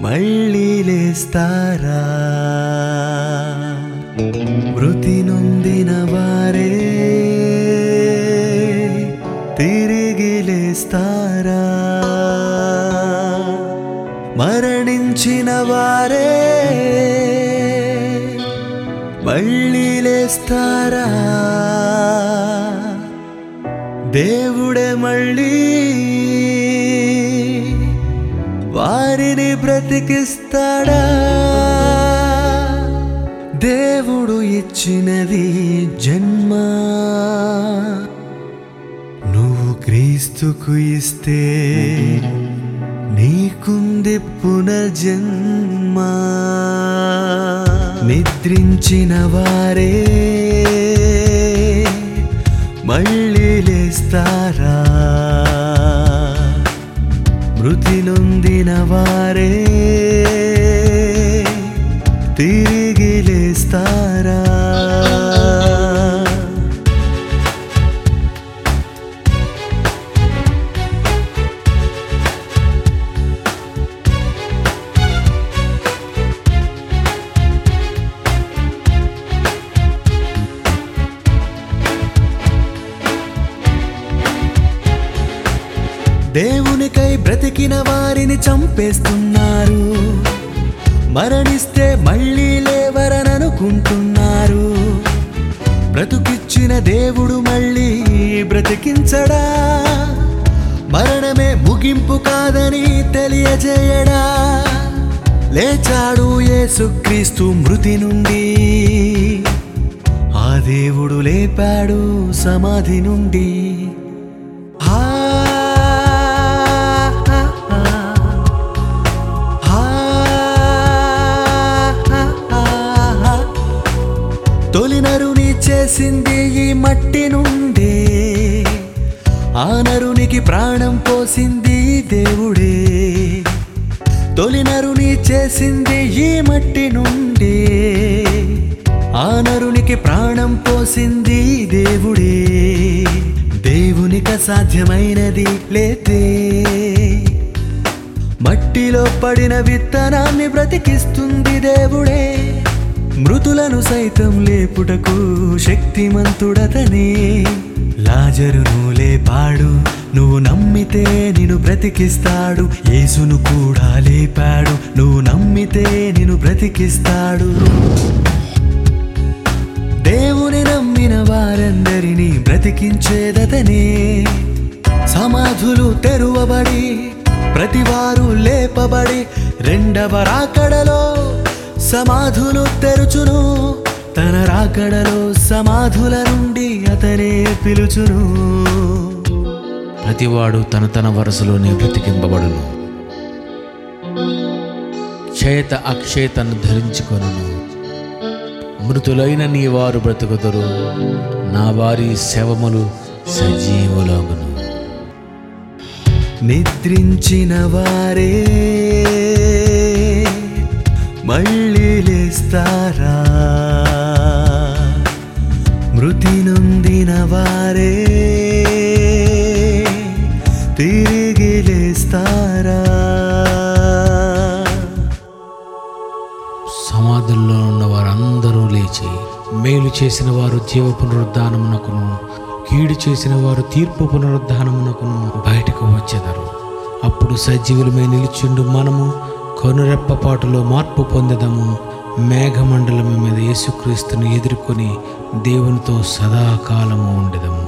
మళ్ళీ లేస్తారా? మృతి నొందిన వారే తిరిగి లేస్తారా? మరణించిన వారే మళ్ళీ లేస్తారా? దేవుడే మళ్ళీ బ్రతికిస్తాడా దేవుడు ఇచ్చినది జన్మ. నువ్వు క్రీస్తుకు ఇస్తే నీకుంది పునర్జన్మ నిద్రించిన వారే మళ్ళీ లేస్తారా? మృతి నొందిన వారే తిరిగి లేస్తారా? దేవునికై బ్రతికిన వారిని చంపేస్తున్నారు. మరణిస్తే మళ్ళీ లేవరననుకుంటున్నారు. బ్రతుకిచ్చిన దేవుడు మళ్ళీ బ్రతికించడా? మరణమే ముగింపు కాదని తెలియజేయడా? లేచాడు యేసుక్రీస్తు మృతి నుండి. ఆ దేవుడు లేపాడు సమాధి నుండి. తొలినరుని చేసింది ఈ మట్టి నుండే. ఆ నరునికి ప్రాణం పోసింది దేవుడే. తొలినరుని చేసింది ఈ మట్టి నుండే. ఆ నరునికి ప్రాణం పోసింది దేవుడే. దేవునిక సాధ్యమైనది లేతే. మట్టిలో పడిన విత్తనాన్ని బ్రతికిస్తుంది దేవుడే. మృతులను సైతం లేపుటకు శక్తిమంతుడతనే. లాజరును లేపాడు నువ్వు నమ్మితే నిన్ను బ్రతికిస్తాడు. యేసును కూడా లేపాడు నువ్వు నమ్మితే నిన్ను బ్రతికిస్తాడు. దేవుని నమ్మిన వారందరినీ బ్రతికించేదతనే. సమాధులు తెరువబడి ప్రతివారు లేపబడి రెండవ రాకడలో సమాధులు తెరుచును. తన రాకడలో సమాధుల నుండి అతనే పిలుచును. ప్రతివాడు తన తన వరుసలోనే బ్రతికింపబడును. చేత అక్షేతను ధరించుకొనును. మృతులైన నీ వారు బ్రతుకుదురు. నా వారి శవములు సజీవులగును. నిద్రించిన వారే మళ్ళీ లేస్తారా? మృతి నొందిన వారే తిరిగి లేస్తారా? సమాధుల్లో ఉన్న వారందరూ లేచి మేలు చేసిన వారు జీవ పునరుద్ధానమునకును కీడు చేసిన వారు తీర్పు పునరుద్ధానమునకును బయటకు వచ్చేదారు. అప్పుడు సజీవులమై నిలిచిండు మనము కనురెప్పపాటులో మార్పు పొందదము. మేఘమండలం మీద యేసుక్రీస్తును ఎదుర్కొని దేవునితో సదాకాలము ఉండదము.